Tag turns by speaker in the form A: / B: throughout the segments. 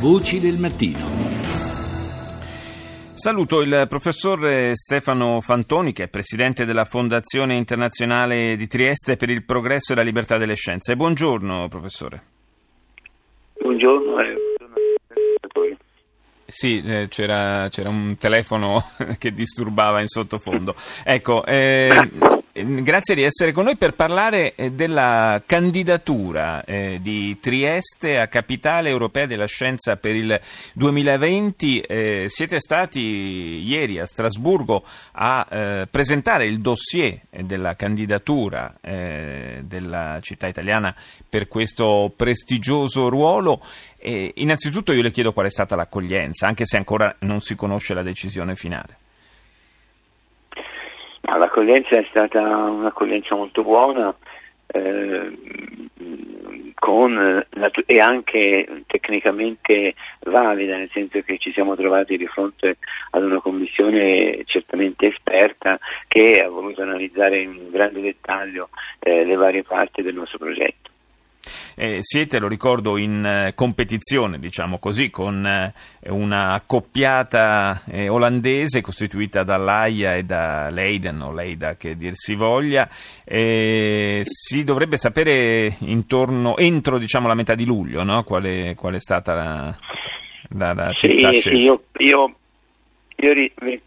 A: Voci del mattino. Saluto il professor Stefano Fantoni, che è presidente della Fondazione Internazionale di Trieste per il Progresso e la Libertà delle Scienze. Buongiorno, professore.
B: Buongiorno. Eh.
A: Sì, eh, c'era, c'era, un telefono che disturbava in sottofondo. Ecco, eh, grazie di essere con noi per parlare eh, della candidatura eh, di Trieste a Capitale Europea della Scienza per il 2020. Eh, siete stati ieri a Strasburgo a presentare il dossier della candidatura della città italiana per questo prestigioso ruolo. innanzitutto io le chiedo qual è stata l'accoglienza, anche se ancora non si conosce la decisione finale.
B: L'accoglienza è stata un'accoglienza molto buona eh, con, e anche tecnicamente valida, nel senso che ci siamo trovati di fronte ad una commissione certamente esperta che ha voluto analizzare in grande dettaglio eh, le varie parti del nostro progetto.
A: Eh, siete, lo ricordo, in eh, competizione, diciamo così, con eh, una coppiata eh, olandese costituita da Laia e da Leiden, o Leida che dir si voglia. si dovrebbe sapere intorno, entro diciamo, la metà di luglio no? qual, è, qual, è, stata la, la, la città
B: sì. Io, io, io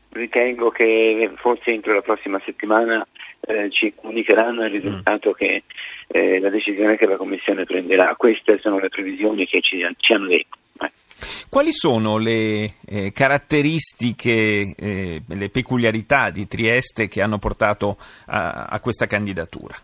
B: ritengo che forse entro la prossima settimana eh, ci comunicheranno il risultato mm. che eh, la decisione che la Commissione prenderà. Queste sono le previsioni che ci, ci hanno detto. Eh.
A: Quali sono le eh, caratteristiche, eh, le peculiarità di Trieste che hanno portato a, a questa candidatura?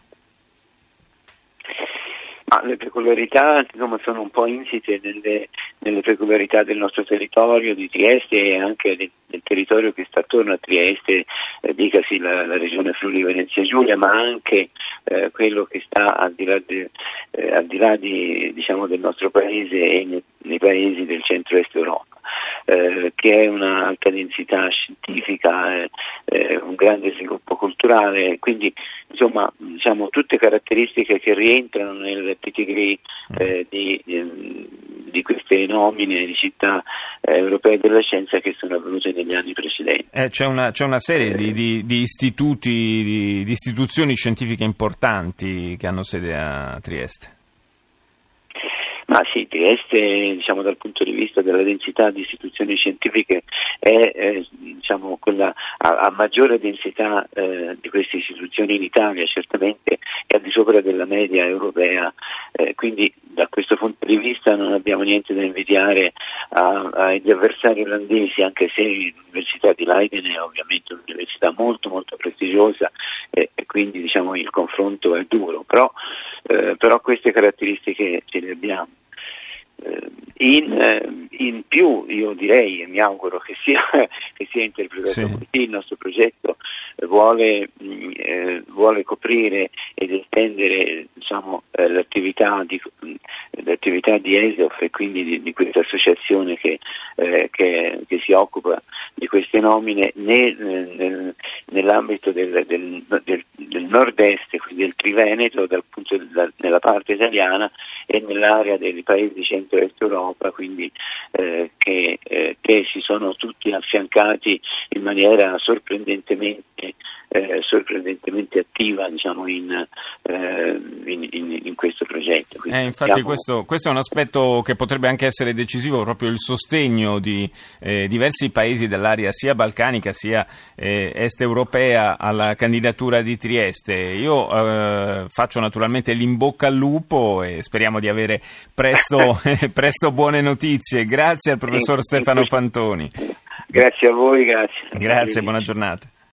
B: Ma le peculiarità insomma, sono un po' insite nelle, nelle, peculiarità del nostro territorio, di Trieste e anche del territorio che sta attorno a Trieste, eh, dicasi la, la, regione Friuli Venezia Giulia, ma anche eh, quello che sta al di là, de, eh, al di là di, diciamo, del nostro paese e nei, nei paesi del centro-est Europa. Eh, che è una alta densità scientifica, eh, eh, un grande sviluppo culturale, quindi insomma diciamo, tutte caratteristiche che rientrano nel pedigree eh, di, di, queste nomine di città europee della scienza che sono avvenute negli anni precedenti.
A: Eh, c'è, una, c'è, una, serie di, di istituti, di istituzioni scientifiche importanti che hanno sede a Trieste.
B: Ma sì, Trieste diciamo, dal punto di vista della densità di istituzioni scientifiche è eh, diciamo, quella a, a, maggiore densità eh, di queste istituzioni in Italia, certamente è al di sopra della media europea, eh, quindi da questo punto di vista non abbiamo niente da invidiare agli avversari olandesi, anche se l'Università di Leiden è ovviamente un'università molto molto prestigiosa e quindi diciamo, il confronto è duro, però, eh, però queste caratteristiche ce le abbiamo. Eh, in, eh, in, più io direi e mi auguro che sia, che sia interpretato sì. così, il nostro progetto vuole, eh, vuole coprire ed estendere diciamo, eh, l'attività, di, l'attività di ESOF e quindi di, di questa associazione che, eh, che, che, si occupa di queste nomine nel, nel, nell'ambito del, del, del, del, nord-est, quindi del Triveneto, dal punto, da, nella parte italiana e nell'area dei paesi centro-est Europa, quindi eh, che, eh, che, si sono tutti affiancati in maniera sorprendentemente, eh, sorprendentemente attiva diciamo, in, eh, in, in, in, questo progetto.
A: Eh, infatti siamo... questo, questo, è un aspetto che potrebbe anche essere decisivo, proprio il sostegno di eh, diversi paesi dell'area sia balcanica sia est europea alla candidatura di Trieste. Io faccio naturalmente l'in bocca al lupo e speriamo di avere presto, presto buone notizie. Grazie al professor Stefano Fantoni.
B: Grazie a voi, grazie.
A: Grazie, buona giornata.